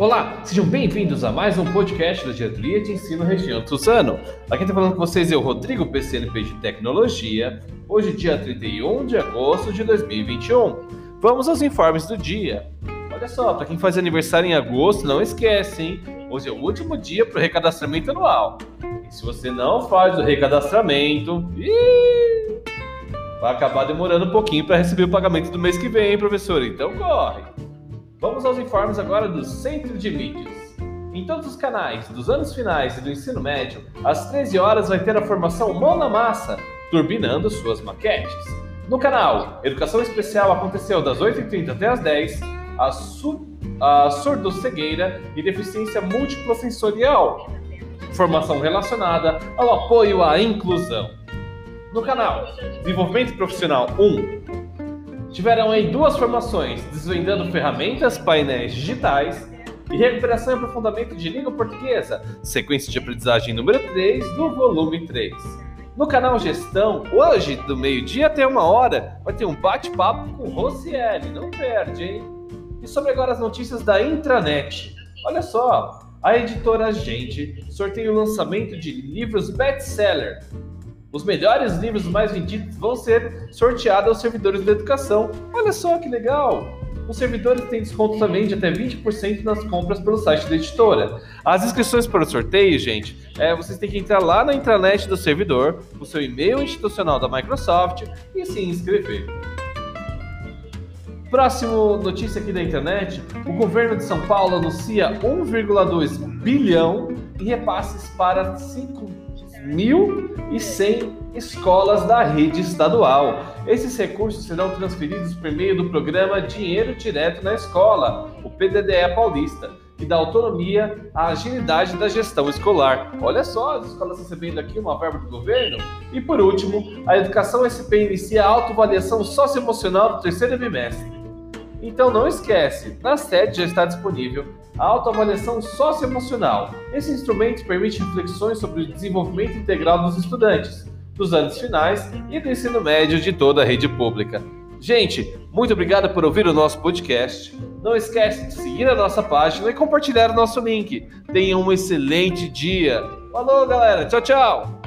Olá, sejam bem-vindos a mais um podcast da Diretoria de Ensino Região Suzano. Aqui está falando com vocês o Rodrigo PCNP de Tecnologia, hoje dia 31 de agosto de 2021. Vamos aos informes do dia. Olha só, para quem faz aniversário em agosto, não esquece, hein? Hoje é o último dia para o recadastramento anual. E se você não faz o recadastramento, ih, vai acabar demorando um pouquinho para receber o pagamento do mês que vem, hein, professor? Então corre! Vamos aos informes agora do Centro de Mídias. Em todos os canais dos anos finais e do ensino médio, às 13 horas vai ter a formação Mão na Massa, turbinando suas maquetes. No canal Educação Especial aconteceu das 8h30 até as 10 a, su a surdo-cegueira e deficiência múltipla sensorial, formação relacionada ao apoio à inclusão. No canal Desenvolvimento Profissional 1, Tiveram aí duas formações, desvendando ferramentas, painéis digitais e recuperação e aprofundamento de língua portuguesa, sequência de aprendizagem número 3 do volume 3. No canal Gestão, hoje, do meio-dia até uma hora, vai ter um bate-papo com Rocieli, não perde, hein? E sobre agora as notícias da intranet. Olha só, a editora Gente sorteia o lançamento de livros best-seller os melhores livros mais vendidos vão ser sorteados aos servidores da educação. Olha só que legal! Os servidores têm desconto também de até 20% nas compras pelo site da editora. As inscrições para o sorteio, gente, é, vocês têm que entrar lá na intranet do servidor, o seu e-mail institucional da Microsoft e se inscrever. Próximo notícia aqui da internet: o governo de São Paulo anuncia 1,2 bilhão em repasses para 5 1.100 escolas da rede estadual. Esses recursos serão transferidos por meio do programa Dinheiro Direto na Escola, o PDDE Paulista, que dá autonomia à agilidade da gestão escolar. Olha só, as escolas recebendo aqui uma verba do governo. E por último, a Educação SP inicia a autoavaliação socioemocional do terceiro bimestre. Então não esquece, na sede já está disponível a autoavaliação socioemocional. Esse instrumento permite reflexões sobre o desenvolvimento integral dos estudantes, dos anos finais e do ensino médio de toda a rede pública. Gente, muito obrigado por ouvir o nosso podcast. Não esquece de seguir a nossa página e compartilhar o nosso link. Tenha um excelente dia. Falou, galera. Tchau, tchau.